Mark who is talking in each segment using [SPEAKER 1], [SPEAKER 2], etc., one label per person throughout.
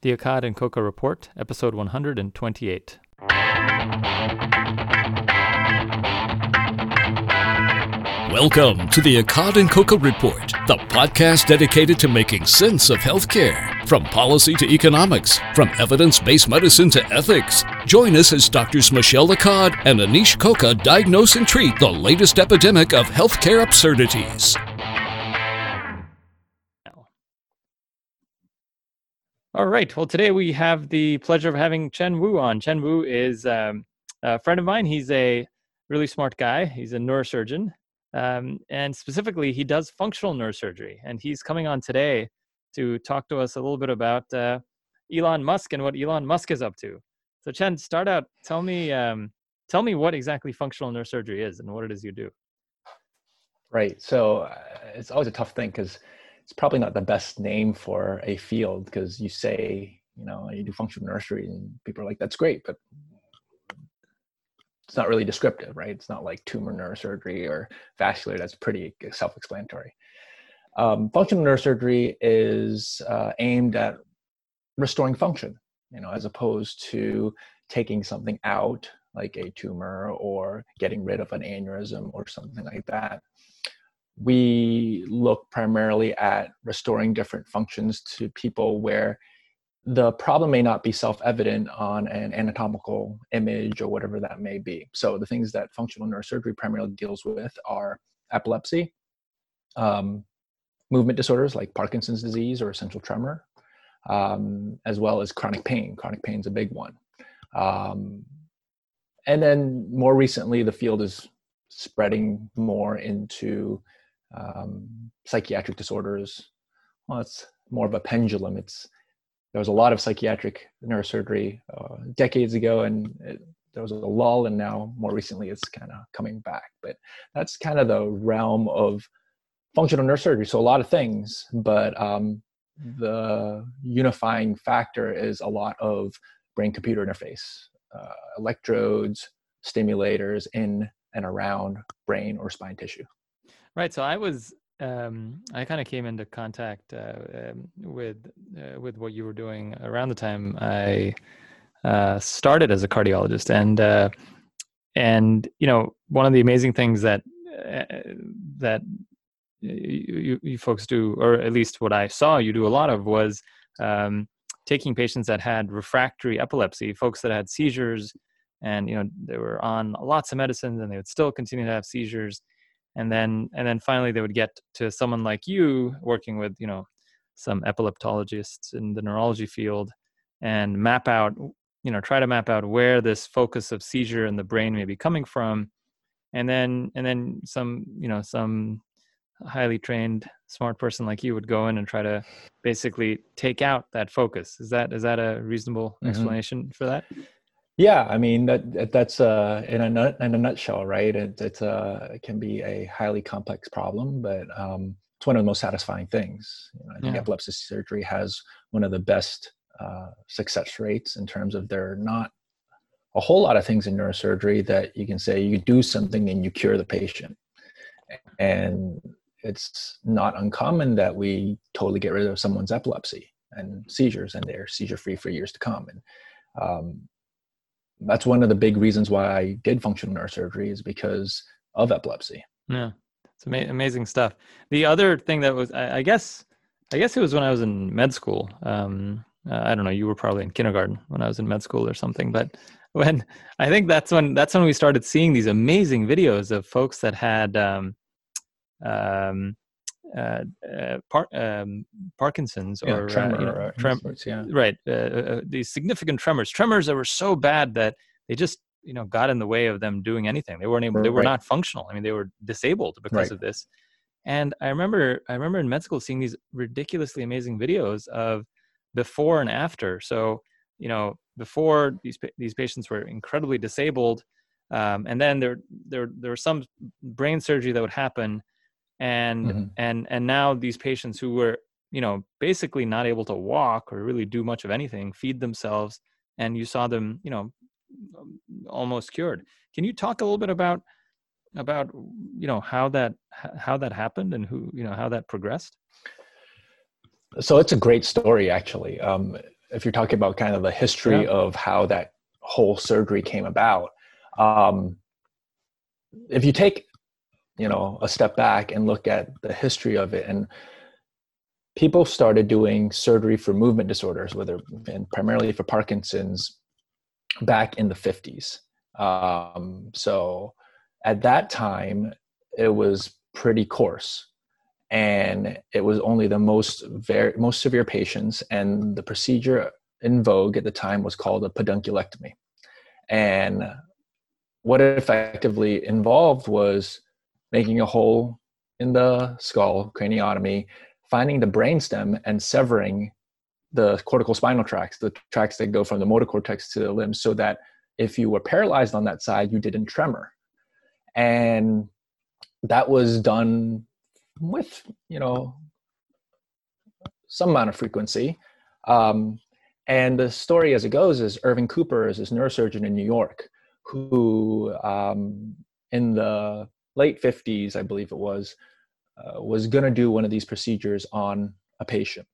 [SPEAKER 1] The Accad and Koka Report, episode 128.
[SPEAKER 2] Welcome to the Accad and Koka Report, the podcast dedicated to making sense of healthcare, from policy to economics, from evidence-based medicine to ethics. Join us as Drs. Michel Accad and Anish Koka diagnose and treat the latest epidemic of healthcare absurdities.
[SPEAKER 1] All right. Well, today we have the pleasure of having Chen Wu on. Chen Wu is um, a friend of mine. He's a really smart guy. He's a neurosurgeon. Um, and specifically, he does functional neurosurgery. And he's coming on today to talk to us a little bit about uh, Elon Musk and what Elon Musk is up to. So, Chen, start out. Tell me, um, tell me what exactly functional neurosurgery is and what it is you do.
[SPEAKER 3] Right. So uh, it's always a tough thing because it's probably not the best name for a field because you say, you know, you do functional nursery and people are like, that's great, but it's not really descriptive, right? It's not like tumor neurosurgery or vascular. That's pretty self-explanatory. Um, functional neurosurgery is uh, aimed at restoring function, you know, as opposed to taking something out like a tumor or getting rid of an aneurysm or something like that we look primarily at restoring different functions to people where the problem may not be self-evident on an anatomical image or whatever that may be. So the things that functional neurosurgery primarily deals with are epilepsy, um, movement disorders like Parkinson's disease or essential tremor, um, as well as chronic pain. Chronic pain is a big one. Um, and then more recently, the field is spreading more into um, psychiatric disorders. Well, it's more of a pendulum. It's there was a lot of psychiatric neurosurgery uh, decades ago, and it, there was a lull, and now more recently it's kind of coming back. But that's kind of the realm of functional neurosurgery. So a lot of things, but um, the unifying factor is a lot of brain-computer interface, uh, electrodes, stimulators in and around brain or spine tissue.
[SPEAKER 1] Right. So I was, um, I kind of came into contact uh, um, with uh, with what you were doing around the time I uh, started as a cardiologist, and uh, and you know one of the amazing things that uh, that you, you, folks do, or at least what I saw you do a lot of, was um, taking patients that had refractory epilepsy, folks that had seizures, and you know they were on lots of medicines, and they would still continue to have seizures and then and then finally they would get to someone like you working with you know some epileptologists in the neurology field and map out you know try to map out where this focus of seizure in the brain may be coming from. And then and then some you know some highly trained smart person like you would go in and try to basically take out that focus. Is that is that a reasonable mm-hmm. explanation for that
[SPEAKER 3] yeah, I mean that that's uh, in a nut, in a nutshell, right? It, it's uh, it can be a highly complex problem, but um, it's one of the most satisfying things. You know, I think yeah. epilepsy surgery has one of the best uh, success rates in terms of there are not a whole lot of things in neurosurgery that you can say you do something and you cure the patient, and it's not uncommon that we totally get rid of someone's epilepsy and seizures, and they're seizure free for years to come, and um, that's one of the big reasons why I did functional neurosurgery is because of epilepsy.
[SPEAKER 1] Yeah, it's ama- amazing stuff. The other thing that was, I, I, guess, I guess it was when I was in med school. Um, uh, I don't know. You were probably in kindergarten when I was in med school or something. But when I think that's when that's when we started seeing these amazing videos of folks that had um, um, uh, uh, par- um, Parkinson's
[SPEAKER 3] yeah,
[SPEAKER 1] or
[SPEAKER 3] tremor,
[SPEAKER 1] uh, you
[SPEAKER 3] know, tremors, yeah,
[SPEAKER 1] right. Uh, uh, these significant tremors, tremors that were so bad that they just you know got in the way of them doing anything. They weren't able. They were right. not functional. I mean, they were disabled because right. of this. And I remember, I remember in med school seeing these ridiculously amazing videos of before and after. So you know, before these these patients were incredibly disabled, um, and then there there there was some brain surgery that would happen and mm-hmm. and and now these patients who were you know basically not able to walk or really do much of anything feed themselves and you saw them you know um, almost cured can you talk a little bit about about you know how that how that happened and who you know how that progressed
[SPEAKER 3] so it's a great story actually um, if you're talking about kind of the history yeah. of how that whole surgery came about, um, if you take you know a step back and look at the history of it. And people started doing surgery for movement disorders whether and primarily for parkinson's back in the 50s um, so at that time it was pretty coarse. And it was only the most very most severe patients. And the procedure in vogue at the time was called a pedunculectomy and what it effectively involved was making a hole in the skull craniotomy finding the brainstem and severing the cortical spinal tracts the tracts that go from the motor cortex to the limbs so that if you were paralyzed on that side you didn't tremor and that was done with you know some amount of frequency. Um, and the story as it goes is Irving Cooper is this neurosurgeon in New York who, um, in the late 50s, I believe it was, uh, was going to do one of these procedures on a patient.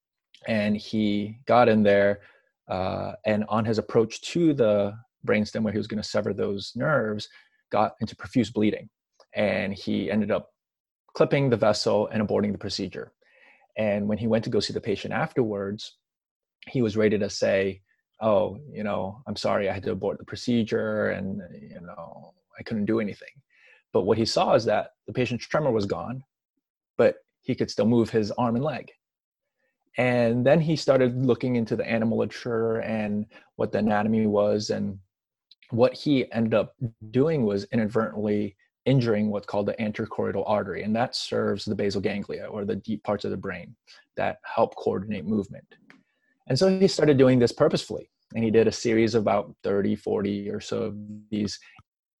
[SPEAKER 3] And he got in there, uh, and on his approach to the brainstem, where he was going to sever those nerves, got into profuse bleeding. And he ended up clipping the vessel and aborting the procedure. And when he went to go see the patient afterwards, he was ready to say, Oh, you know, I'm sorry, I had to abort the procedure and, you know, I couldn't do anything. But what he saw is that the patient's tremor was gone, but he could still move his arm and leg. And then he started looking into the animal literature and what the anatomy was. And what he ended up doing was inadvertently injuring what's called the anterior choroidal artery, and that serves the basal ganglia or the deep parts of the brain that help coordinate movement. And so he started doing this purposefully, and he did a series of about 30, 40 or so of these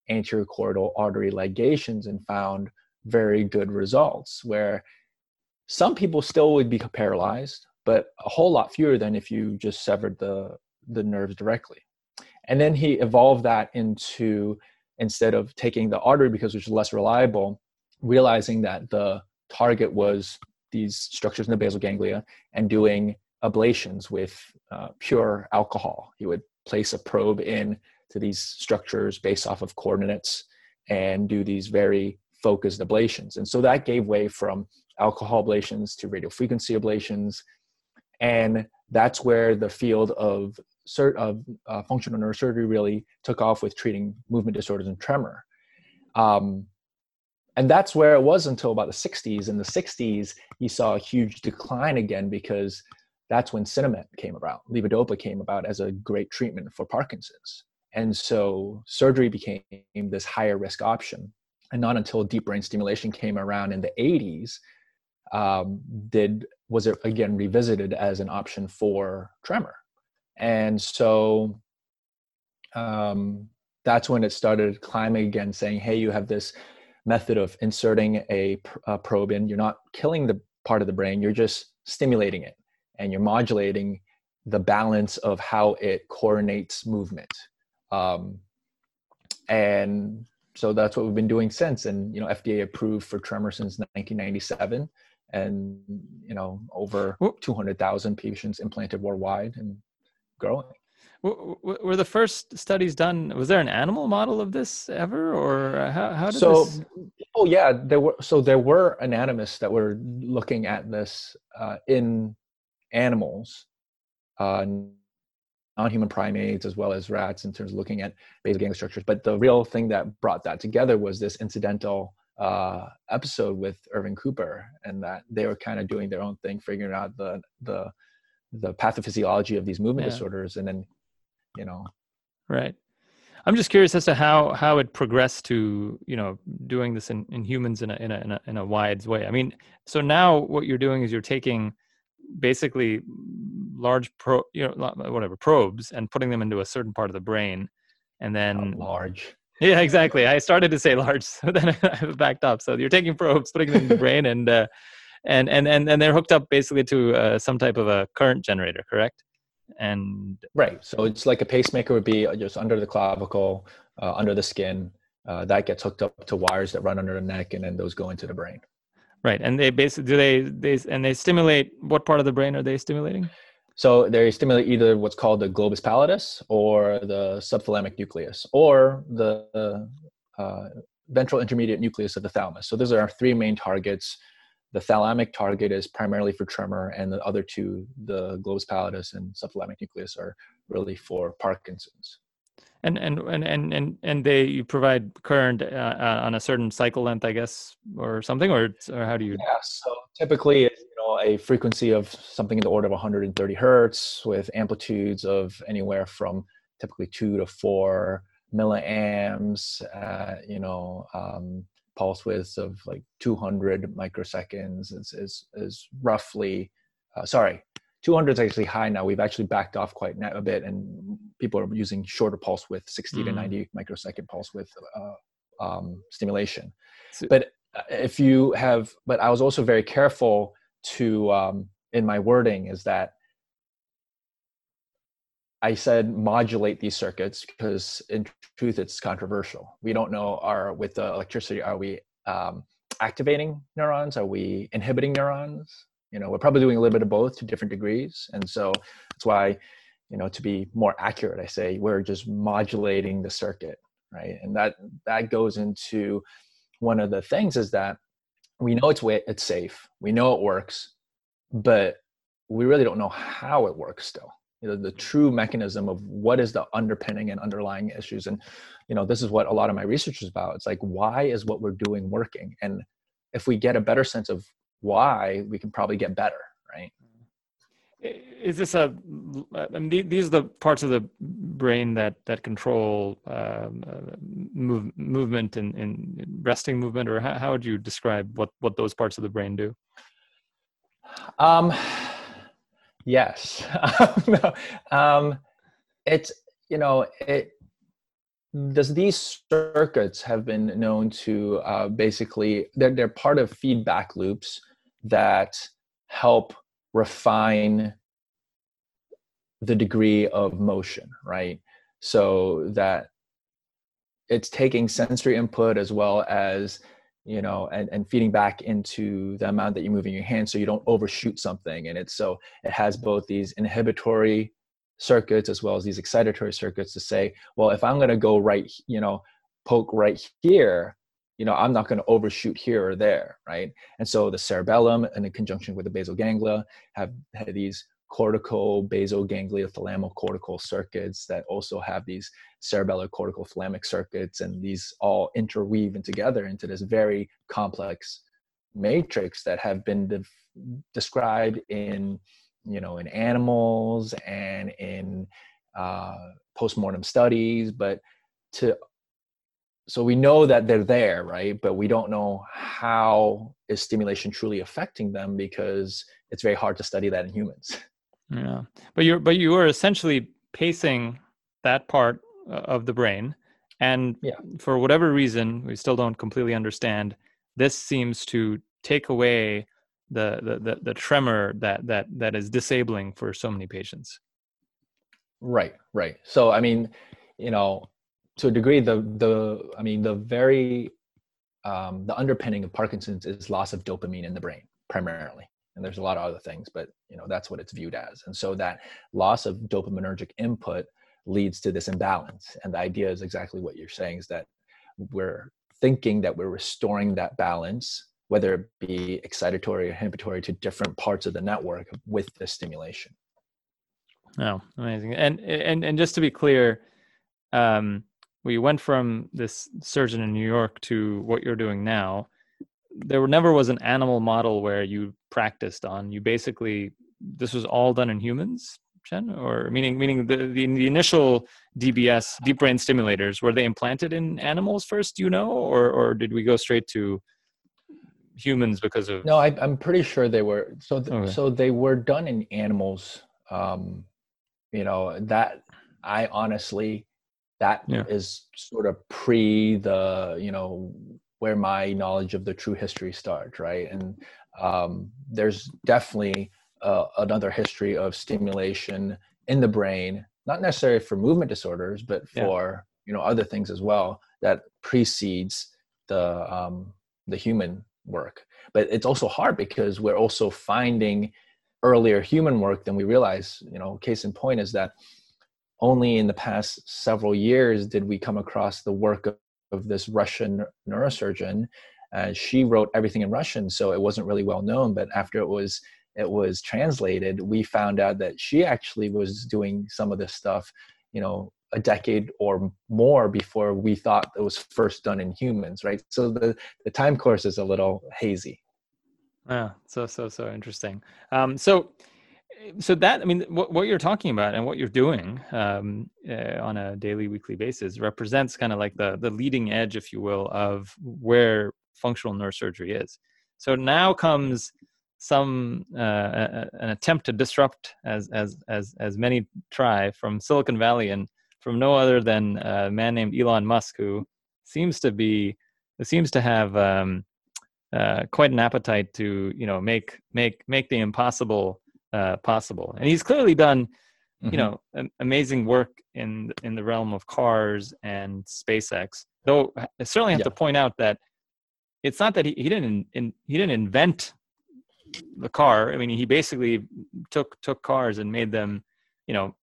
[SPEAKER 3] anterior choroidal artery ligations and found very good results where some people still would be paralyzed, but a whole lot fewer than if you just severed the, the nerves directly. And then he evolved that into instead of taking the artery because it was less reliable, realizing that the target was these structures in the basal ganglia and doing ablations with uh, pure alcohol. He would place a probe in to these structures based off of coordinates and do these very focused ablations. And so that gave way from alcohol ablations to radiofrequency ablations. And that's where the field of of uh, functional neurosurgery really took off with treating movement disorders and tremor. Um, and that's where it was until about the 60s. In the 60s, you saw a huge decline again because that's when Sinemet came about. Levodopa came about as a great treatment for Parkinson's. And so surgery became this higher risk option. And not until deep brain stimulation came around in the 80s um, did was it again revisited as an option for tremor. And so um, that's when it started climbing again saying hey you have this method of inserting a, a, probe in. You're not killing the part of the brain you're just stimulating it. And you're modulating the balance of how it coordinates movement um, and so that's what we've been doing since and you know fda approved for tremor since 1997 and you know over 200000 patients implanted worldwide and growing.
[SPEAKER 1] Were the first studies done? Was there an animal model of this ever, or uh, how, how did
[SPEAKER 3] so,
[SPEAKER 1] this?
[SPEAKER 3] Oh yeah, there were. So there were anatomists that were looking at this uh, in animals, uh, non-human primates as well as rats, in terms of looking at basal ganglia structures. But the real thing that brought that together was this incidental uh, episode with Irving Cooper, and that they were kind of doing their own thing, figuring out the the the pathophysiology of these movement yeah. disorders and then you know
[SPEAKER 1] right i'm just curious as to how how it progressed to you know doing this in, in humans in a, in a in a in a wide way i mean so now what you're doing is you're taking basically large pro you know whatever probes and putting them into a certain part of the brain and then
[SPEAKER 3] oh, large?
[SPEAKER 1] Yeah exactly. I started to say large so then i backed up so you're taking probes putting them in the brain and uh, and and and, and they're hooked up basically to uh, some type of a current generator correct? And
[SPEAKER 3] right. So it's like a pacemaker would be just under the clavicle uh, under the skin uh, that gets hooked up to wires that run under the neck and then those go into the brain
[SPEAKER 1] right and they basically do they they and they stimulate what part of the brain are they stimulating
[SPEAKER 3] So they stimulate either what's called the globus pallidus or the subthalamic nucleus or the uh, ventral intermediate nucleus of the thalamus. So those are our three main targets. The thalamic target is primarily for tremor, and the other two, the globus pallidus and subthalamic nucleus, are really for Parkinson's.
[SPEAKER 1] And and and and and, they you provide current uh, uh, on a certain cycle length, I guess, or something, or or how do you?
[SPEAKER 3] Yeah. So typically, it's you know a frequency of something in the order of 130 hertz with amplitudes of anywhere from typically two to four milliamps. Uh, you know. Um, pulse widths of like 200 microseconds is is, is roughly uh, sorry 200 is actually high now. We've actually backed off quite a bit, and people are using shorter pulse width, 60 mm. to 90 microsecond pulse width uh, um, stimulation. So, but uh, if you have, but I was also very careful to um, in my wording is that I said modulate these circuits because in truth it's controversial. We don't know are with the electricity are we um, activating neurons? Are we inhibiting neurons? You know we're probably doing a little bit of both to different degrees. And so that's why you know to be more accurate i say we're just modulating the circuit right? And that that goes into one of the things is that we know it's it's safe. We know it works but we really don't know how it works still. You know the true mechanism of what is the underpinning and underlying issues. And you know this is what a lot of my research is about. It's like why is what we're doing working? And if we get a better sense of why we can probably get better right?
[SPEAKER 1] Is this a I mean, these are the parts of the brain that that control um, uh, move, movement and, and resting movement or how, how would you describe what what those parts of the brain do?
[SPEAKER 3] Um yes. No, um it's you know it does these circuits have been known to uh, basically they're, they're part of feedback loops that help refine the degree of motion, right? So that it's taking sensory input as well as you know and, and feeding back into the amount that you're moving your hand so you don't overshoot something and it's so it has both these inhibitory circuits as well as these excitatory circuits to say well if i'm going to go right you know poke right here you know, I'm not going to overshoot here or there, right? And so the cerebellum, and in conjunction with the basal ganglia, have, have these cortical basal ganglia thalamocortical circuits that also have these cerebellar cortical thalamic circuits, and these all interweave and together into this very complex matrix that have been de- described in, you know, in animals and in uh, postmortem studies, but to so we know that they're there right? But we don't know how is stimulation truly affecting them because it's very hard to study that in humans.
[SPEAKER 1] Yeah. But you're but you are essentially pacing that part uh, of the brain. And yeah. for whatever reason we still don't completely understand this seems to take away the, the the the, tremor that that that is disabling for so many patients.
[SPEAKER 3] Right right. So i mean you know to a degree the the i mean the very um, the underpinning of parkinson's is loss of dopamine in the brain primarily. And there's a lot of other things but you know that's what it's viewed as. And so that loss of dopaminergic input leads to this imbalance. And the idea is exactly what you're saying is that we're thinking that we're restoring that balance whether it be excitatory or inhibitory to different parts of the network with this stimulation.
[SPEAKER 1] Oh amazing. And and and just to be clear um we went from this surgeon in New York to what you're doing now, there never was an animal model where you practiced on. You basically this was all done in humans, Chen, or meaning meaning the, the, the initial DBS deep brain stimulators were they implanted in animals first? Do you know, or or did we go straight to humans because of?
[SPEAKER 3] No, I, am pretty sure they were. So th- okay. so they were done in animals. Um, you know that I honestly that yeah. is sort of pre the you know where my knowledge of the true history starts right and um, there's definitely uh, another history of stimulation in the brain not necessarily for movement disorders but for yeah. you know other things as well that precedes the um, the human work but it's also hard because we're also finding earlier human work than we realize you know case in point is that only in the past several years did we come across the work of, of this russian neurosurgeon. Uh, she wrote everything in russian so it wasn't really well known but after it was it was translated we found out that she actually was doing some of this stuff you know a decade or more before we thought it was first done in humans right? So the the time course is a little hazy.
[SPEAKER 1] Yeah so so so interesting. Um so so that i mean what, what you're talking about and what you're doing um, uh, on a daily weekly basis represents kind of like the the leading edge if you will of where functional neurosurgery is. So now comes some uh, a, an attempt to disrupt as as as as many try from silicon valley and from no other than a man named Elon Musk, who seems to be seems to have um, uh, quite an appetite to you know make make make the impossible uh, possible, and he's clearly done mm-hmm. you know amazing work in in the realm of cars and SpaceX. Though I certainly have yeah. to point out that it's not that he, he didn't in, he didn't invent the car. I mean, he basically took took cars and made them you know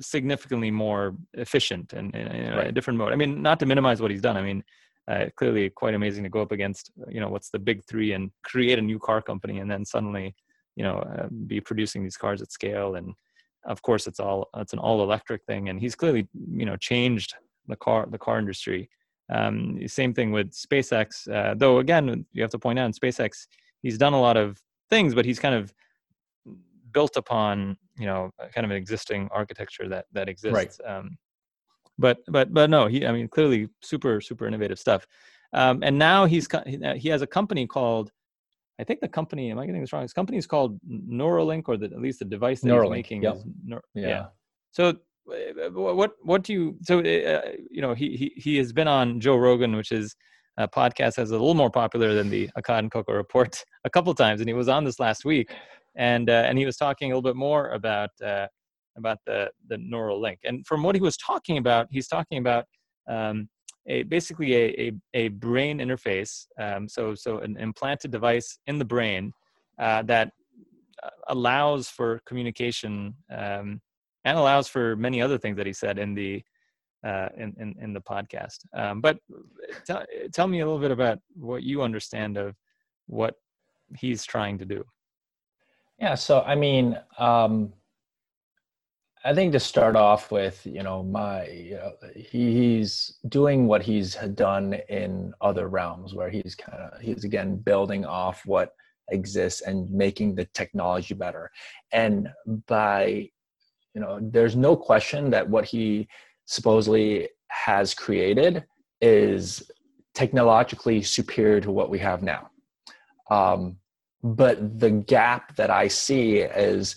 [SPEAKER 1] significantly more efficient and in right. a different mode. I mean, not to minimize what he's done. I mean, uh, clearly quite amazing to go up against, you know, what's the big three and create a new car company and then suddenly, you know, uh, be producing these cars at scale. And of course, it's all it's an all electric thing. And he's clearly, you know, changed the car the car industry. Um, same thing with SpaceX. Uh, though again, you have to point out in SpaceX, he's done a lot of things, but he's kind of built upon you know kind of an existing architecture that that exists right. um, but but but no he i mean clearly super super innovative stuff um, and now he's he has a company called i think the company am i getting this wrong his company is called neuralink or the, at least the device that neuralink, he's making
[SPEAKER 3] yep.
[SPEAKER 1] is
[SPEAKER 3] Neur- yeah. yeah
[SPEAKER 1] so uh, what what do you so uh, you know he, he he has been on joe rogan which is a podcast that's a little more popular than the Accad and Koka report a couple times and he was on this last week and uh, and he was talking a little bit more about uh, about the the Neuralink. And from what he was talking about, he's talking about um, a basically a, a, a brain interface. Um, so so an implanted device in the brain uh, that uh, allows for communication um, and allows for many other things that he said in the uh, in, in, in the podcast. Um, but t- tell me a little bit about what you understand of what he's trying to do.
[SPEAKER 3] Yeah, so I mean, um, I think to start off with, you know, my you know, he's doing what he's done in other realms, where he's kind of he's again building off what exists and making the technology better. And by, you know, there's no question that what he supposedly has created is technologically superior to what we have now. Um, but the gap that i see is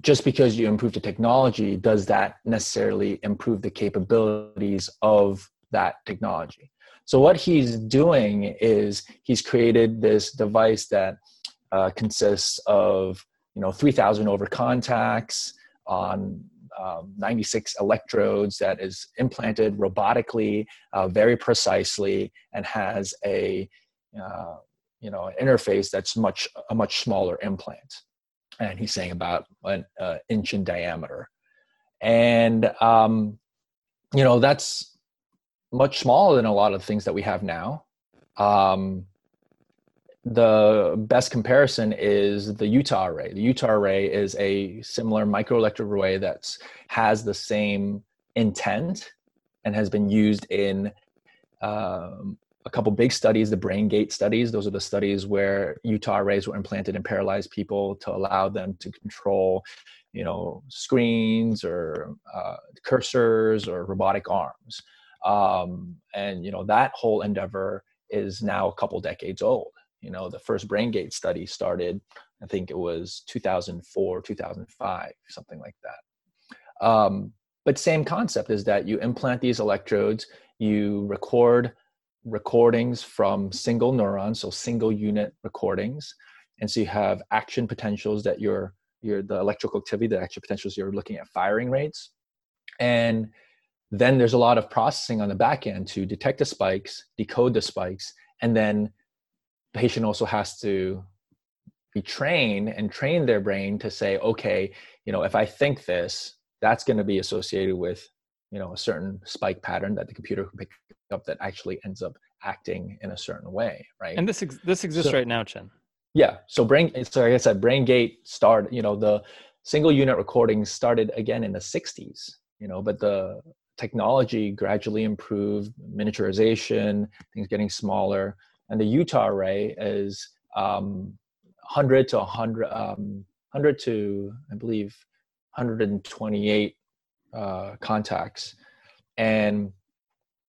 [SPEAKER 3] just because you improve the technology does that necessarily improve the capabilities of that technology? So what he's doing is he's created this device that uh, consists of you know 3000 over contacts on um, 96 electrodes that is implanted robotically uh, very precisely and has a uh, you know interface that's much a much smaller implant and he's saying about an uh, inch in diameter. And um, you know that's much smaller than a lot of the things that we have now. Um, the best comparison is the utah array. The utah array is a similar microelectrode array that has the same intent and has been used in um, a couple big studies, the BrainGate studies. Those are the studies where Utah arrays were implanted in paralyzed people to allow them to control, you know, screens or uh, cursors or robotic arms. Um, and you know that whole endeavor is now a couple decades old. You know, the first BrainGate study started, I think it was 2004, 2005, something like that. Um, but same concept is that you implant these electrodes, you record recordings from single neurons, so single unit recordings. And so you have action potentials that you're, you're the electrical activity, the action potentials you're looking at firing rates. And then there's a lot of processing on the back end to detect the spikes, decode the spikes, and then the patient also has to be trained and train their brain to say, okay, you know, if I think this, that's going to be associated with, you know, a certain spike pattern that the computer can pick up that actually ends up acting in a certain way, right?
[SPEAKER 1] And this ex- this exists so, right now, Chen.
[SPEAKER 3] Yeah. So brain. So like I said, BrainGate started. You know, the single unit recordings started again in the '60s. You know, but the technology gradually improved, miniaturization, things getting smaller, and the Utah array is um, 100 to 100, um, 100 to I believe 128 uh, contacts, and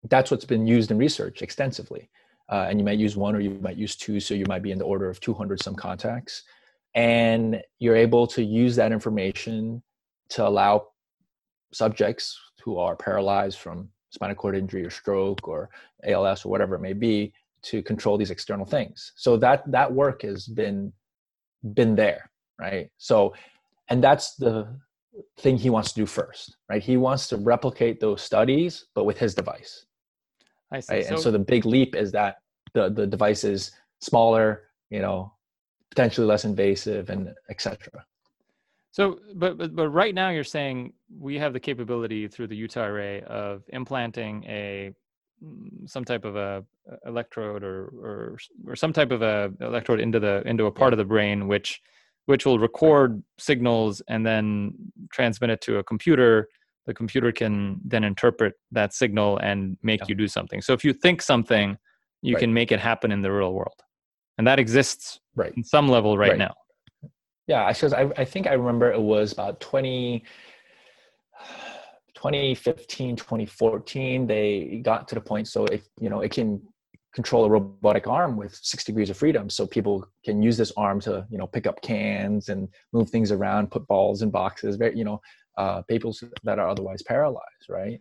[SPEAKER 3] that's what's been used in research extensively. Uh, and you might use one or you might use two, so you might be in the order of 200 some contacts, and you're able to use that information to allow subjects who are paralyzed from spinal cord injury or stroke or ALS or whatever it may be to control these external things. So that that work has been been there, right? So and that's the thing he wants to do first, right? He wants to replicate those studies but with his device.
[SPEAKER 1] I see.
[SPEAKER 3] Right?
[SPEAKER 1] So,
[SPEAKER 3] and so the big leap is that the the device is smaller, you know, potentially less invasive and etc.
[SPEAKER 1] So, but, but but right now you're saying we have the capability through the Utah array of implanting a mm, some type of a electrode or or or some type of a electrode into the into a part of the brain which which will record signals and then transmit it to a computer the computer can then interpret that signal and make yeah. you do something so if you think something you right. can make it happen in the real world and that exists
[SPEAKER 3] right
[SPEAKER 1] in some level right, right. now
[SPEAKER 3] yeah i I think i remember it was about 20 2015 2014 they got to the point so if you know it can control a robotic arm with six degrees of freedom so people can use this arm to you know pick up cans and move things around put balls in boxes you know uh, people that are otherwise paralyzed right?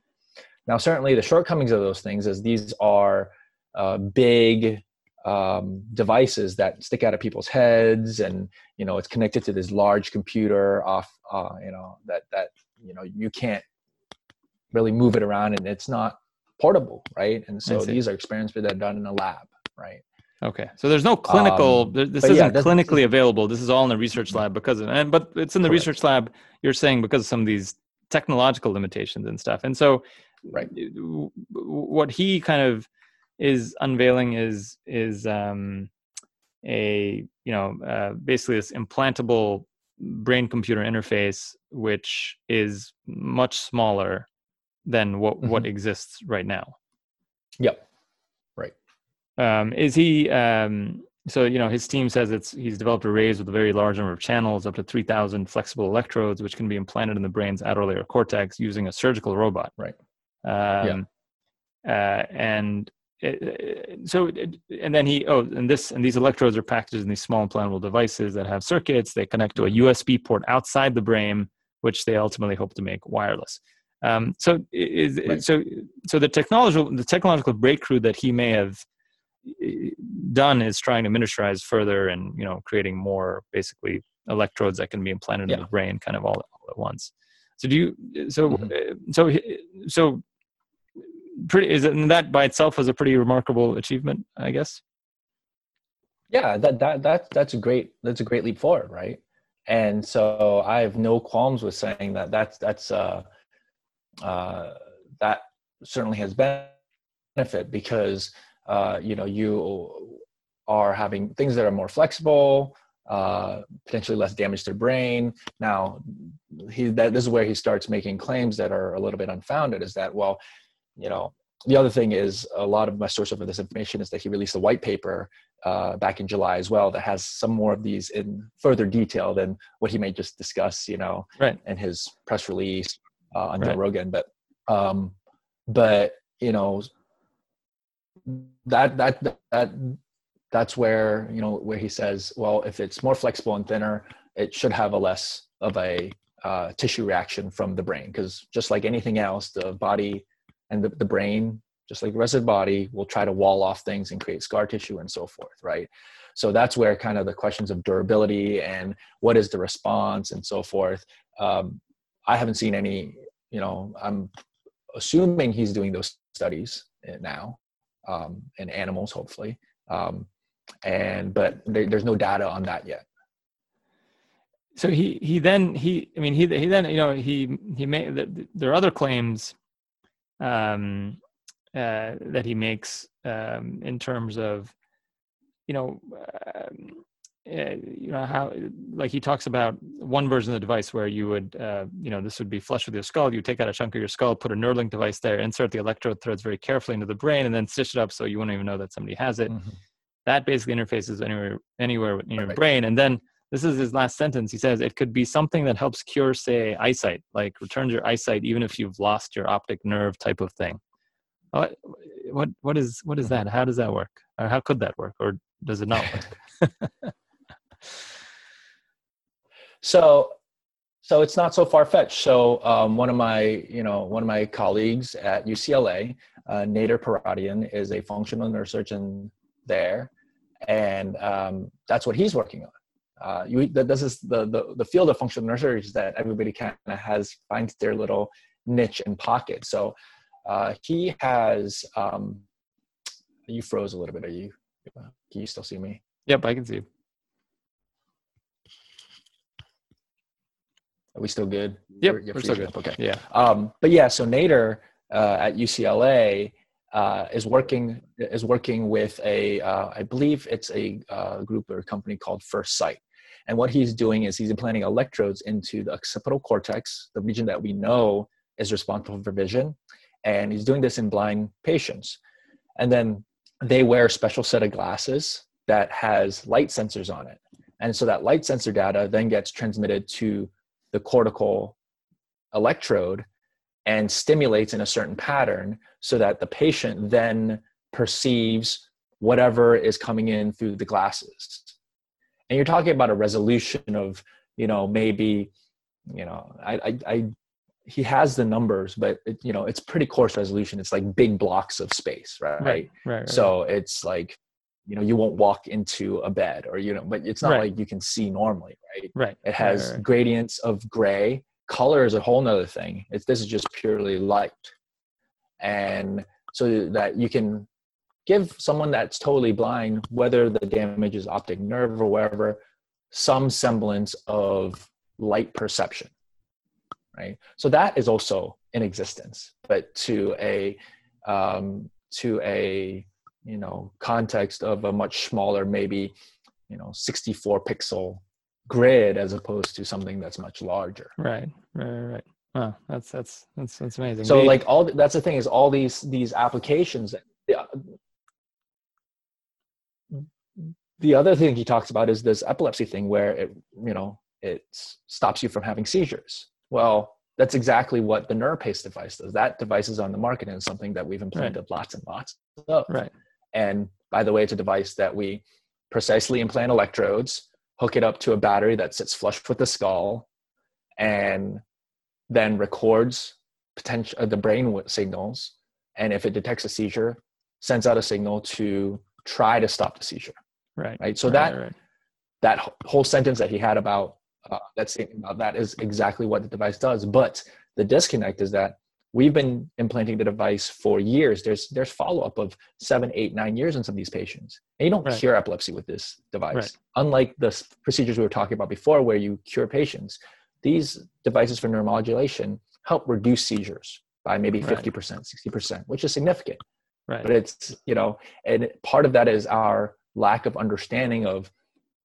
[SPEAKER 3] Now certainly the shortcomings of those things is these are uh, big um, devices that stick out of people's heads and you know it's connected to this large computer off uh, you know that that you know you can't really move it around and it's not portable, right? And so these are experiments that are done in a lab, right?
[SPEAKER 1] Okay, so there's no clinical. Um, this isn't yeah, clinically available. This is all in the research lab because of, and but it's in the correct. research lab. You're saying because of some of these technological limitations and stuff. And so,
[SPEAKER 3] right,
[SPEAKER 1] what he kind of is unveiling is is um, a you know uh, basically this implantable brain computer interface, which is much smaller than what mm-hmm. what exists right now.
[SPEAKER 3] Yep. Right.
[SPEAKER 1] Um, is he? Um, so you know, his team says it's he's developed arrays with a very large number of channels, up to three thousand flexible electrodes, which can be implanted in the brain's outer layer cortex using a surgical robot.
[SPEAKER 3] Right.
[SPEAKER 1] Um, yeah. Uh, and it, so and then he oh and this and these electrodes are packaged in these small implantable devices that have circuits they connect to a usb port outside the brain which they ultimately hope to make wireless um, so is, right. so so the technological the technological breakthrough that he may have done is trying to miniaturize further and you know creating more basically electrodes that can be implanted yeah. in the brain kind of all, all, at once. So do you so mm-hmm. Eh, so so pretty is it, that by itself was a pretty remarkable achievement, I guess.
[SPEAKER 3] Yeah, that that that that's a great that's a great leap forward, right? And so I have no qualms with saying that that's that's uh uh, that certainly has benefit because uh, you know you are having things that are more flexible uh, potentially less damage to the brain now he that this is where he starts making claims that are a little bit unfounded is that well you know the other thing is a lot of my source of this information is that he released a white paper uh, back in July as well that has some more of these in further detail than what he may just discuss, you know,
[SPEAKER 1] right.
[SPEAKER 3] in his press release uh, on right. Joe Rogan. But um, but you know that that that that's where you know where he says, well, if it's more flexible and thinner, it should have a less of a uh, tissue reaction from the brain because just like anything else, the body and the, the brain, just like the rest of the body, will try to wall off things and create scar tissue and so forth, right? So that's where kind of the questions of durability and what is the response and so forth. Um, I haven't seen any you know, I'm assuming he's doing those studies now um, in animals, hopefully. Um, and but there, there's no data on that yet.
[SPEAKER 1] so he he then he I mean he he then you know he he made there are other claims um, uh, that he makes um, in terms of you know um, uh, you know how like he talks about one version of the device where you would uh, you know this would be flush with your skull. You take out a chunk of your skull put a neuralink device there insert the electrode threads very carefully into the brain and then stitch it up so you wouldn't even know that somebody has it. Mm-hmm. that basically interfaces anywhere anywhere in your right. brain. And then this is his last sentence. He says it could be something that helps cure say eyesight like returns your eyesight even if you've lost your optic nerve type of thing. What what what is what is mm-hmm. that? How does that work? Or how could that work? Or does it not work
[SPEAKER 3] So, so it's not so far fetched. So um, one of my, you know, one of my colleagues at UCLA, uh, Nader Pouratian, is a functional neurosurgeon there, and um, that's what he's working on. Uh, you, this is the, the the field of functional neurosurgery that everybody kind of has finds their little niche and pocket. So uh, he has. Um, you froze a little bit. Are you? Can you still see me?
[SPEAKER 1] Yep, I can see.
[SPEAKER 3] Are we still good?
[SPEAKER 1] Yep, we're, we're still good.
[SPEAKER 3] Okay.
[SPEAKER 1] Yeah.
[SPEAKER 3] Um, but yeah, so Nader uh, at UCLA uh, is working is working with a uh, I believe it's a uh, group or a company called First Sight, and what he's doing is he's implanting electrodes into the occipital cortex, the region that we know is responsible for vision, and he's doing this in blind patients, and then they wear a special set of glasses that has light sensors on it, and so that light sensor data then gets transmitted to the cortical electrode and stimulates in a certain pattern so that the patient then perceives whatever is coming in through the glasses. And you're talking about a resolution of you know maybe you know i i, I he has the numbers but it, you know it's pretty coarse resolution. It's like big blocks of space right?
[SPEAKER 1] Right, right, right.
[SPEAKER 3] So it's like you know you won't walk into a bed or you know but it's not right. like you can see normally right?
[SPEAKER 1] Right.
[SPEAKER 3] It has
[SPEAKER 1] right,
[SPEAKER 3] gradients of gray. Color is a whole nother thing. It's this is just purely light. And so that you can give someone that's totally blind whether the damage is optic nerve or whatever some semblance of light perception right? So that is also in existence. But to a um, to a you know context of a much smaller maybe you know 64 pixel grid as opposed to something that's much larger.
[SPEAKER 1] Right right right wow that's that's that's that's amazing.
[SPEAKER 3] So like all that's the thing is all these these applications the other thing he talks about is this epilepsy thing where it you know it stops you from having seizures. Well that's exactly what the neuropace device does. That device is on the market and something that we've implanted right. lots and lots of.
[SPEAKER 1] Right
[SPEAKER 3] and by the way, it's a device that we precisely implant electrodes, hook it up to a battery that sits flush with the skull, and then records potential uh, the brain signals. And if it detects a seizure, sends out a signal to try to stop the seizure.
[SPEAKER 1] Right.
[SPEAKER 3] Right. So
[SPEAKER 1] right,
[SPEAKER 3] that
[SPEAKER 1] right.
[SPEAKER 3] that whole sentence that he had about uh, that statement about that is exactly what the device does. But the disconnect is that we've been implanting the device for years. There's there's follow-up of seven eight nine years in some of these patients. And you don't right. cure epilepsy with this device. Right. unlike the procedures we were talking about before where you cure patients these devices for neuromodulation help reduce seizures by maybe 50% 60% which is significant.
[SPEAKER 1] Right.
[SPEAKER 3] But it's you know and part of that is our lack of understanding of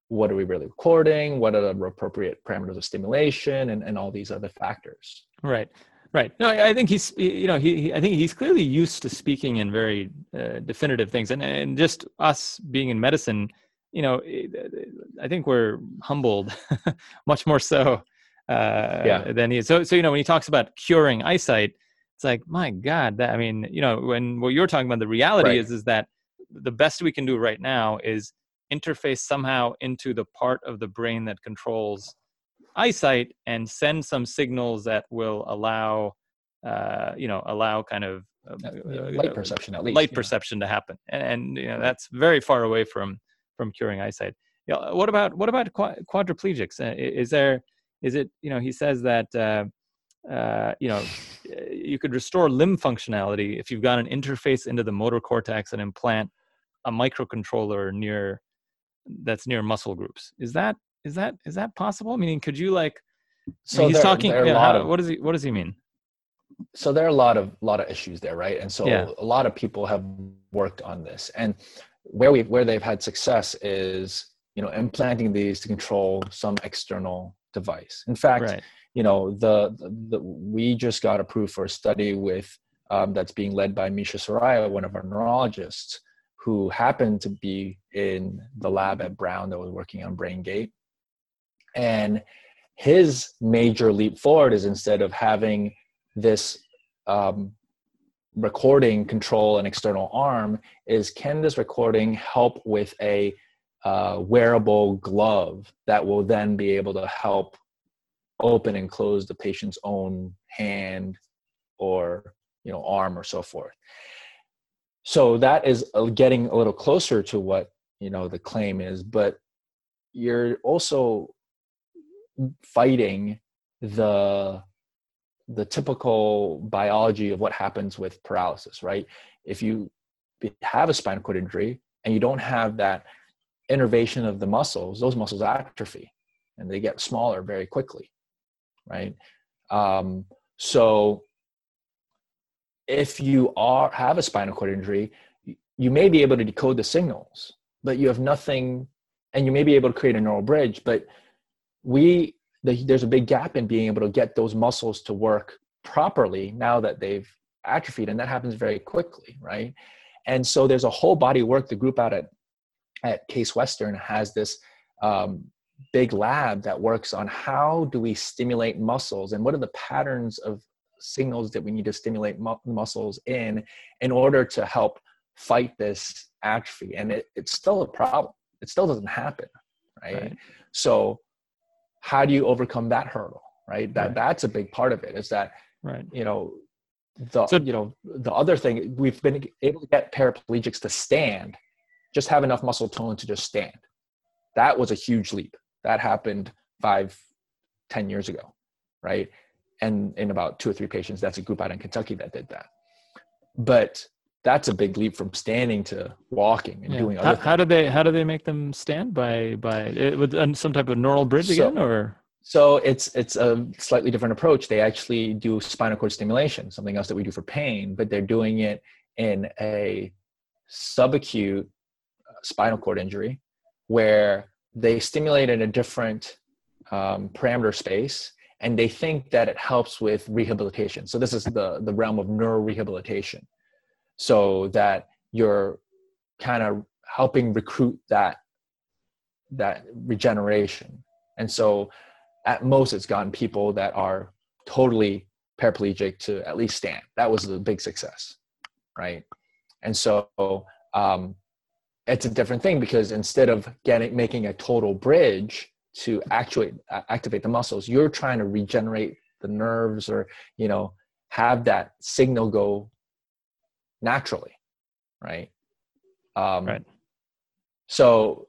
[SPEAKER 3] what are we really recording what are the appropriate parameters of stimulation and, and all these other factors.
[SPEAKER 1] Right Right. No, I think he's, you know, he, he I think he's clearly used to speaking in very uh, definitive things, and and just us being in medicine, you know, I think we're humbled, much more so uh, yeah. than he is. So, so you know, when he talks about curing eyesight, it's like, my God, that I mean, you know, when what you're talking about, the reality right. is is that the best we can do right now is interface somehow into the part of the brain that controls eyesight and send some signals that will allow uh, you know allow kind of
[SPEAKER 3] uh, light perception at least
[SPEAKER 1] light yeah. perception to happen. And, and, you know that's very far away from from curing eyesight. You know, what about what about quadriplegics? Uh, is there is it you know he says that uh, uh, you know you could restore limb functionality if you've got an interface into the motor cortex and implant a microcontroller near that's near muscle groups. Is that is that is that possible? I mean, could you like?
[SPEAKER 3] So
[SPEAKER 1] he's
[SPEAKER 3] there-
[SPEAKER 1] talking.
[SPEAKER 3] there
[SPEAKER 1] yeah, how-
[SPEAKER 3] of-
[SPEAKER 1] what does he What does he mean?
[SPEAKER 3] so there are a lot of lot of issues there right and so
[SPEAKER 1] Yeah.
[SPEAKER 3] a lot of people have worked on this and where we where they've had success is you know implanting these to control some external device in fact
[SPEAKER 1] Right.
[SPEAKER 3] you know the, the, the we just got approved for a study with um, that's being led by misha Serruya one of our neurologists who happened to be in the lab at brown that was working on BrainGate and his major leap forward is instead of having this um, recording control an external arm is can this recording help with a uh, wearable glove that will then be able to help open and close the patient's own hand or you know arm or so forth? So that is uh, getting a little closer to what you know the claim is but you're also fighting the the typical biology of what happens with paralysis right? If you have a spinal cord injury and you don't have that innervation of the muscles those muscles atrophy and they get smaller very quickly right? Um, so if you are have a spinal cord injury you may be able to decode the signals but you have nothing and you may be able to create a neural bridge but we the, there's a big gap in being able to get those muscles to work properly now that they've atrophied and that happens very quickly right? And so there's a whole body work. The group out at at case western has this um, big lab that works on how do we stimulate muscles and what are the patterns of signals that we need to stimulate mu- muscles in in order to help fight this atrophy. And it, it's still a problem. It still doesn't happen right,
[SPEAKER 1] Right.
[SPEAKER 3] so how do you overcome that hurdle right? That
[SPEAKER 1] Right.
[SPEAKER 3] that's a big part of it is that
[SPEAKER 1] Right.
[SPEAKER 3] you know the
[SPEAKER 1] So-
[SPEAKER 3] you know the other thing we've been able to get paraplegics to stand just have enough muscle tone to just stand. That was a huge leap. That happened five ten years ago right? And in about two or three patients that's a group out in kentucky that did that. But that's a big leap from standing to walking and
[SPEAKER 1] Yeah.
[SPEAKER 3] doing
[SPEAKER 1] How,
[SPEAKER 3] other
[SPEAKER 1] how
[SPEAKER 3] things.
[SPEAKER 1] do they How do they make them stand by by it, with some type of neural bridge
[SPEAKER 3] So-
[SPEAKER 1] again or?
[SPEAKER 3] So it's it's a slightly different approach. They actually do spinal cord stimulation, something else that we do for pain, but they're doing it in a subacute uh, spinal cord injury where they stimulate in a different um, parameter space and they think that it helps with rehabilitation. So this is the the realm of neurorehabilitation. So that you're kind of helping recruit that that regeneration. And so at most it's gotten people that are totally paraplegic to at least stand. That was the big success, right? And so um, it's a different thing because instead of getting making a total bridge to actuate activate the muscles, you're trying to regenerate the nerves or you know have that signal go naturally, right? Um,
[SPEAKER 1] Right.
[SPEAKER 3] So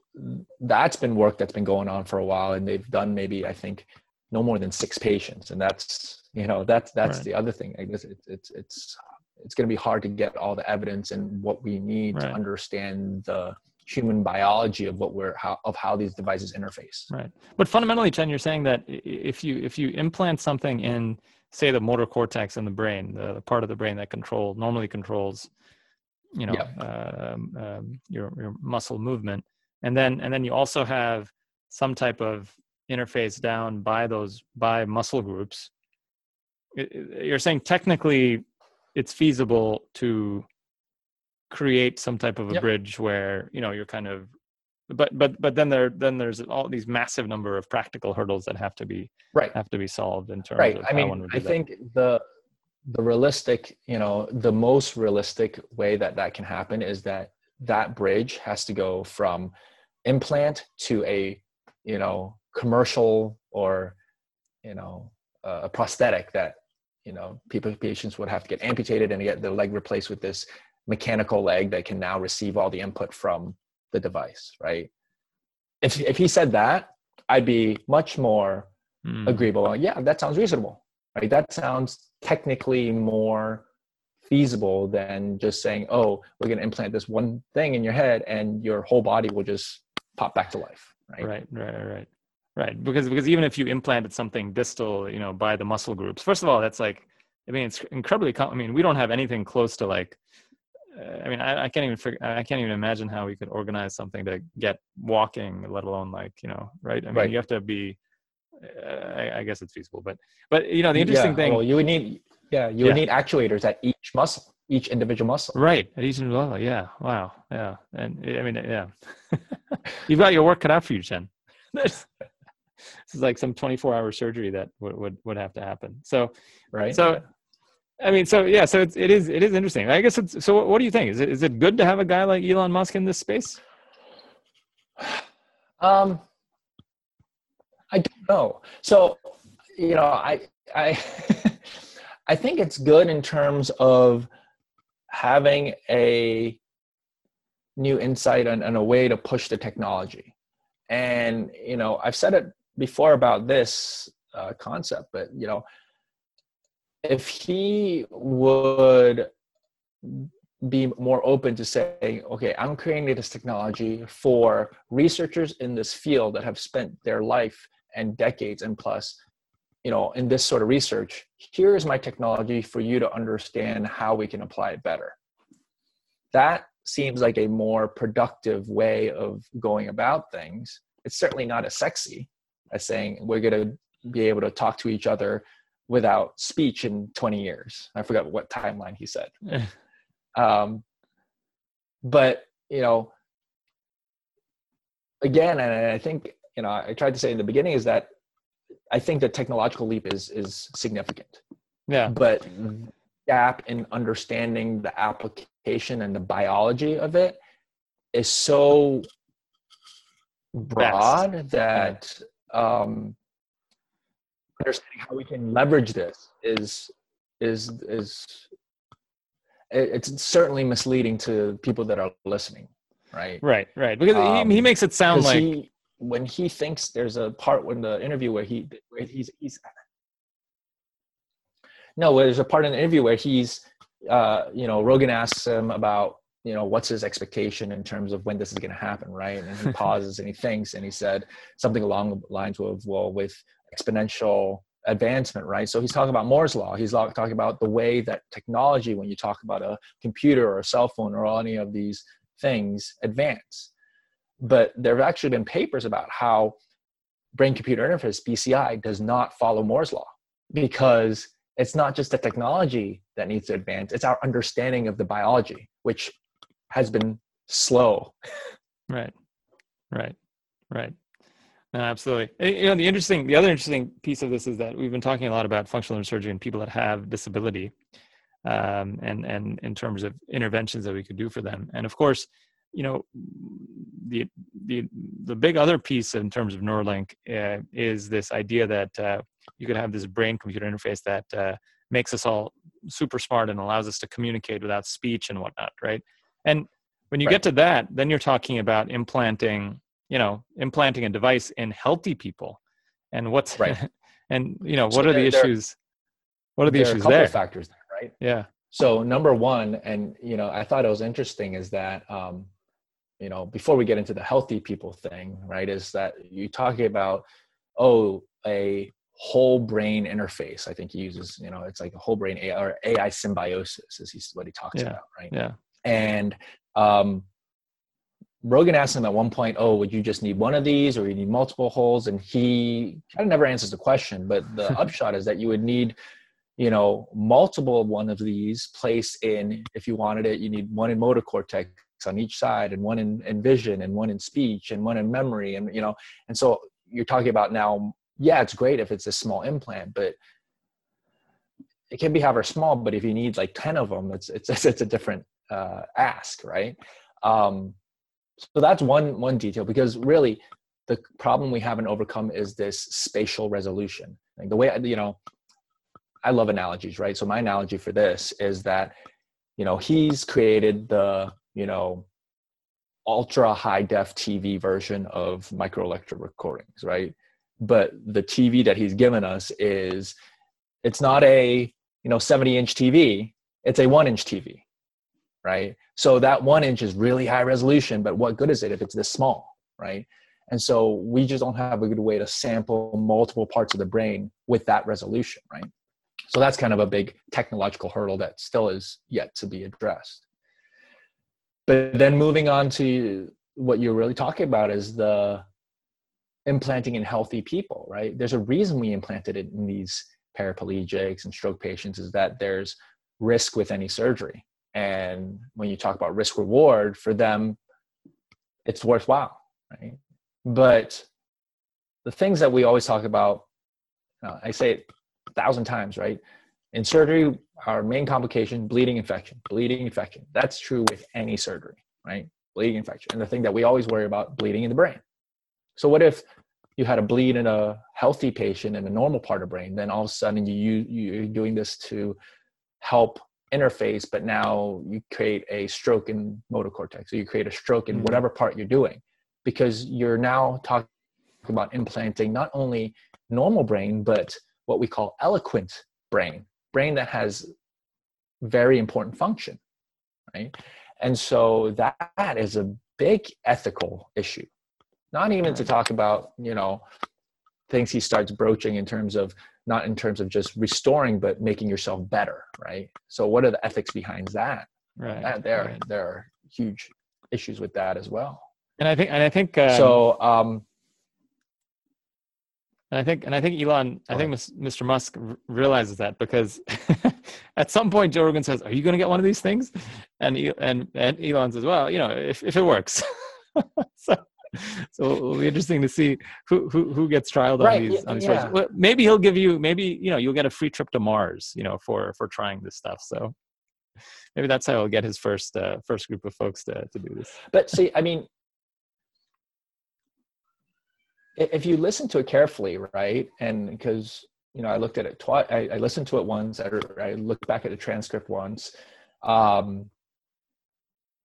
[SPEAKER 3] that's been work that's been going on for a while, and they've done maybe I think no more than six patients, and that's you know that's that's
[SPEAKER 1] Right.
[SPEAKER 3] the other thing. I guess it's it's it's it's going to be hard to get all the evidence and what we need to understand the human biology of what we're how of how these devices interface.
[SPEAKER 1] Right. But fundamentally, Chen, you're saying that if you if you implant something in, say, the motor cortex in the brain, the, the part of the brain that control normally controls, you know, um, um, your your muscle movement, and then and then you also have some type of interface down by those by muscle groups. You're saying technically, it's feasible to create some type of a
[SPEAKER 3] Yep.
[SPEAKER 1] bridge where you know you're kind of but but but then there then there's all these massive number of practical hurdles that have to be
[SPEAKER 3] Right.
[SPEAKER 1] have to be solved in terms
[SPEAKER 3] right
[SPEAKER 1] of
[SPEAKER 3] i
[SPEAKER 1] how one
[SPEAKER 3] mean i
[SPEAKER 1] that.
[SPEAKER 3] think the the realistic you know the most realistic way that that can happen is that that bridge has to go from implant to a you know commercial or you know uh, a prosthetic that you know people patients would have to get amputated and get their leg replaced with this mechanical leg that can now receive all the input from the device right if if he said that i'd be much more
[SPEAKER 1] Mm,
[SPEAKER 3] agreeable. Yeah, that sounds reasonable, right? That sounds technically more feasible than just saying, "Oh, we're going to implant this one thing in your head, and your whole body will just pop back to life." Right?
[SPEAKER 1] right right right right because because even if you implanted something distal you know by the muscle groups first of all that's like i mean it's incredibly com- i mean we don't have anything close to like i mean I, I can't even figure, i can't even imagine how we could organize something to get walking let alone like you know right i mean
[SPEAKER 3] Right.
[SPEAKER 1] you have to be uh, I, I guess it's feasible but but you know the interesting
[SPEAKER 3] Yeah,
[SPEAKER 1] thing
[SPEAKER 3] well, you would need yeah you
[SPEAKER 1] Yeah.
[SPEAKER 3] would need actuators at each muscle, each individual muscle.
[SPEAKER 1] Right, at each level. Yeah. Wow. Yeah. And I mean, yeah. You've got your work cut out for you, Chen. this is like some 24 hour surgery that would, would, would have to happen. So,
[SPEAKER 3] Right.
[SPEAKER 1] so, I mean, so yeah, so it's, it is, it is interesting. I guess it's, so what do you think? Is it, is it good to have a guy like Elon Musk in this space?
[SPEAKER 3] Um, I don't know. So, you know, I I I think it's good in terms of having a new insight and, and a way to push the technology. And you know, I've said it before about this uh, concept, but you know, if he would be more open to saying, okay, I'm creating this technology for researchers in this field that have spent their life and decades and plus, you know, in this sort of research. Here's my technology for you to understand how we can apply it better. That seems like a more productive way of going about things. It's certainly not as sexy as saying we're going to be able to talk to each other without speech in 20 years. I forgot what timeline he said um, but you know again and i think you know i tried to say in the beginning is that i think the technological leap is is significant
[SPEAKER 1] yeah.
[SPEAKER 3] but gap in understanding the application and the biology of it is so broad that um, understanding how we can leverage this is is is it's certainly misleading to people that are listening right
[SPEAKER 1] Right. Right. Because
[SPEAKER 3] Um,
[SPEAKER 1] he, he makes it sound like,
[SPEAKER 3] he, when he thinks there's a part in the interview where he where he's he's no there's a part in the interview where he's uh you know rogan asks him about you know what's his expectation in terms of when this is going to happen right and he pauses and he thinks and he said something along the lines of well with exponential advancement right so he's talking about moore's law he's talking about the way that technology when you talk about a computer or a cell phone or any of these things advance but there have actually been papers about how brain computer interface bci does not follow moore's law because it's not just the technology that needs to advance it's our understanding of the biology which has been slow
[SPEAKER 1] Right. Right. Right. No, absolutely. Eh, You know, the interesting, the other interesting piece of this is that we've been talking a lot about functional neurosurgery and people that have disability, um, and and in terms of interventions that we could do for them. And of course, you know, the the the big other piece in terms of Neuralink uh, is this idea that uh, you could have this brain-computer interface that uh, makes us all super smart and allows us to communicate without speech and whatnot, right? And when you
[SPEAKER 3] Right.
[SPEAKER 1] get to that, then you're talking about implanting, you know, implanting a device in healthy people, and what's
[SPEAKER 3] Right.
[SPEAKER 1] and you know
[SPEAKER 3] So
[SPEAKER 1] what are the
[SPEAKER 3] there- there-
[SPEAKER 1] issues? What are the
[SPEAKER 3] there are a
[SPEAKER 1] issues
[SPEAKER 3] couple
[SPEAKER 1] there?
[SPEAKER 3] of factors there right
[SPEAKER 1] Yeah,
[SPEAKER 3] so number one and you know i thought it was interesting is that um you know before we get into the healthy people thing right is that you talking about oh a whole brain interface i think he uses you know it's like a whole brain AI, or ai symbiosis is he's what he talks
[SPEAKER 1] Yeah.
[SPEAKER 3] about right
[SPEAKER 1] yeah,
[SPEAKER 3] and um Rogan asked him at one point, "Oh, would you just need one of these, or you need multiple holes?" And he kind of never answers the question. But the upshot is that you would need, you know, multiple one of these placed in. If you wanted it, you need one in motor cortex on each side, and one in, in vision, and one in speech, and one in memory, and you know. And so you're talking about now. Yeah, it's great if it's a small implant, but it can be however small. But if you need like ten of them, it's it's it's a different uh, ask, right? Um, so that's one one detail because really the problem we haven't overcome is this spatial resolution. Like the way I- you know, I love analogies, right? So my analogy for this is that you know he's created the you know ultra high def TV version of microelectrode recordings, right? But the TV that he's given us is it's not a you know 70 inch TV, it's a one inch TV, right? So that one inch is really high resolution, but what good is it if it's this small, right? And so we just don't have a good way to sample multiple parts of the brain with that resolution, right? So that's kind of a big technological hurdle that still is yet to be addressed. But then moving on to what you're really talking about is the implanting in healthy people, right? There's a reason we implanted it in these paraplegics and stroke patients is that there's risk with any surgery. And when you talk about risk reward for them, it's worthwhile, right? But the things that we always talk about, uh, I say it a thousand times, right? In surgery, our main complication, bleeding infection, bleeding infection. That's true with any surgery, right? Bleeding infection. And the thing that we always worry about, bleeding in the brain. So what if you had a bleed in a healthy patient in a normal part of brain, then all of a sudden you, you you're doing this to help interface, but now you create a stroke in motor cortex, so you create a stroke in mm-hmm. whatever part you're doing, because you're now talking about implanting not only normal brain, but what we call eloquent brain, brain that has very important function, right? And so that is a big ethical issue. Not even to talk about, you know, things he starts broaching in terms of not in terms of just restoring, but making yourself better, right? So what are the ethics behind that?
[SPEAKER 1] Right.
[SPEAKER 3] That, there,
[SPEAKER 1] right.
[SPEAKER 3] there are huge issues with that as well.
[SPEAKER 1] And I think, and I think, um,
[SPEAKER 3] so, um,
[SPEAKER 1] and I think, and I think Elon, I think Mr. Musk realizes that because at some point Joe Rogan says, "Are you going to get one of these things?" And and and Elon says, "Well, you know, if if it works." so so it'll be interesting to see who who, who gets trialed right, on these, on these yeah. Well, maybe he'll give you maybe you know you'll get a free trip to Mars you know for for trying this stuff. So maybe that's how he'll get his first uh, first group of folks to to do this.
[SPEAKER 3] But see, I mean, if you listen to it carefully, right, and because you know I looked at it twice, I, I listened to it once, I, I looked back at the transcript once. Um,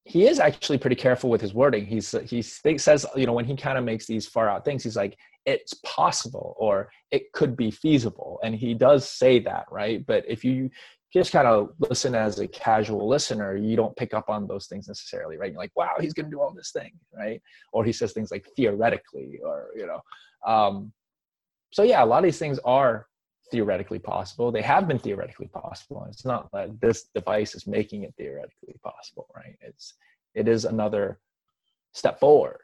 [SPEAKER 3] he is actually pretty careful with his wording. He's he says you know when he kind of makes these far out things, he's like it's possible or it could be feasible, and he does say that right. But if you just kind of listen as a casual listener, you don't pick up on those things necessarily, right? You're like, wow, he's going to do all this thing, right? Or he says things like theoretically, or you know. Um, so yeah, a lot of these things are theoretically possible. They have been theoretically possible. And It's not that this device is making it theoretically possible, right? It's it is another step forward.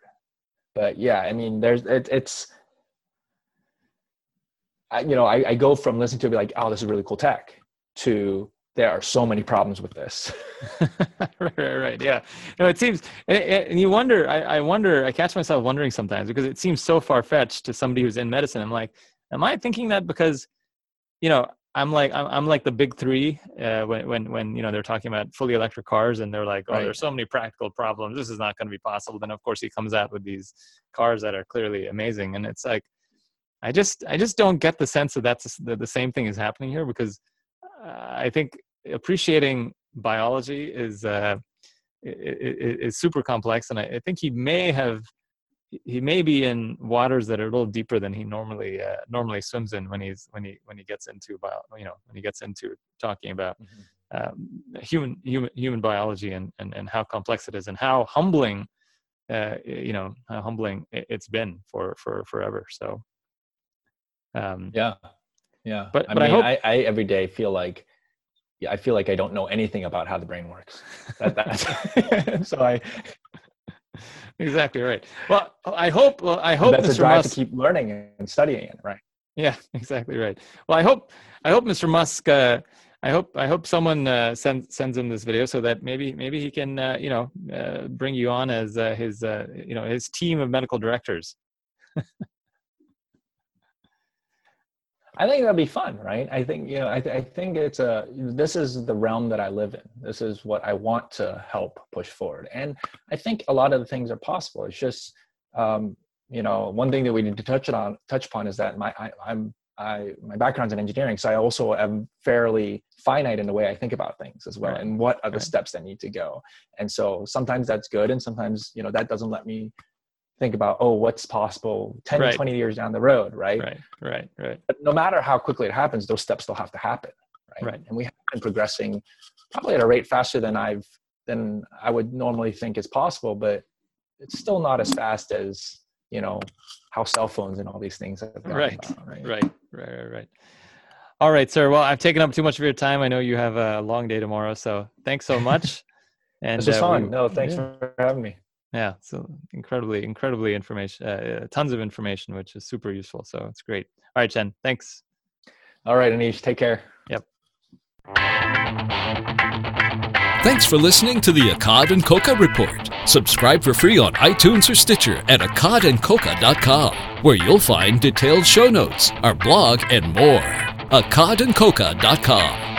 [SPEAKER 3] But yeah, I mean, there's it, it's I, you know, I, I go from listening to it be like, oh, this is really cool tech, to there are so many problems with this.
[SPEAKER 1] right, right, right, yeah. No, it seems, and, you wonder. I, I wonder. I catch myself wondering sometimes because it seems so far fetched to somebody who's in medicine. I'm like, am I thinking that because you know, I'm like I'm, I'm like the big three uh, when when when you know they're talking about fully electric cars and they're like, oh, right. there's so many practical problems. This is not going to be possible. Then of course he comes out with these cars that are clearly amazing, and it's like, I just I just don't get the sense that that's the, the same thing is happening here because uh, I think appreciating biology is uh, is super complex, and I, I think he may have he may be in waters that are a little deeper than he normally uh, normally swims in when he's when he when he gets into bio, you know when he gets into talking about mm-hmm. um, human human human biology and, and and how complex it is and how humbling uh, you know how humbling it's been for for forever so
[SPEAKER 3] um, yeah yeah but, I but mean, I, hope, I, I every day feel like yeah, I feel like I don't know anything about how the brain works. That, so I
[SPEAKER 1] exactly right. Well, I hope. Well, I hope
[SPEAKER 3] that's Mr. a drive Musk, to keep learning and studying it. Right.
[SPEAKER 1] Yeah, exactly right. Well, I hope. I hope Mr. Musk. Uh, I hope. I hope someone uh, sends sends him this video so that maybe maybe he can uh, you know uh, bring you on as uh, his uh, you know his team of medical directors.
[SPEAKER 3] I think that'd be fun, right? I think you know, I, th- I think it's a this is the realm that I live in. This is what I want to help push forward, and I think a lot of the things are possible. It's just um, you know, one thing that we need to touch on touch upon is that my I, I'm I my background's in engineering, so I also am fairly finite in the way I think about things as well, right. and what are the right. steps that need to go. And so sometimes that's good, and sometimes you know that doesn't let me think about oh what's possible 10 right. 20 years down the road right
[SPEAKER 1] right right right
[SPEAKER 3] but no matter how quickly it happens those steps still have to happen
[SPEAKER 1] right, right.
[SPEAKER 3] and we have been progressing probably at a rate faster than i've than i would normally think is possible but it's still not as fast as you know how cell phones and all these things
[SPEAKER 1] Right.
[SPEAKER 3] about, right
[SPEAKER 1] Right, right, right, right. All right, sir. Well, I've taken up too much of your time. I know you have a long day tomorrow, so thanks so much. And
[SPEAKER 3] this was
[SPEAKER 1] uh,
[SPEAKER 3] fun
[SPEAKER 1] we-
[SPEAKER 3] no thanks
[SPEAKER 1] yeah.
[SPEAKER 3] for having me
[SPEAKER 1] yeah so incredibly incredibly information uh, tons of information which is super useful so it's great all right chen thanks
[SPEAKER 3] all right anish take care Yep.
[SPEAKER 2] Thanks for listening to the Accad and Koka Report. Subscribe for free on iTunes or Stitcher at accadandkoka.com, where you'll find detailed show notes, our blog, and more. accadandkoka.com.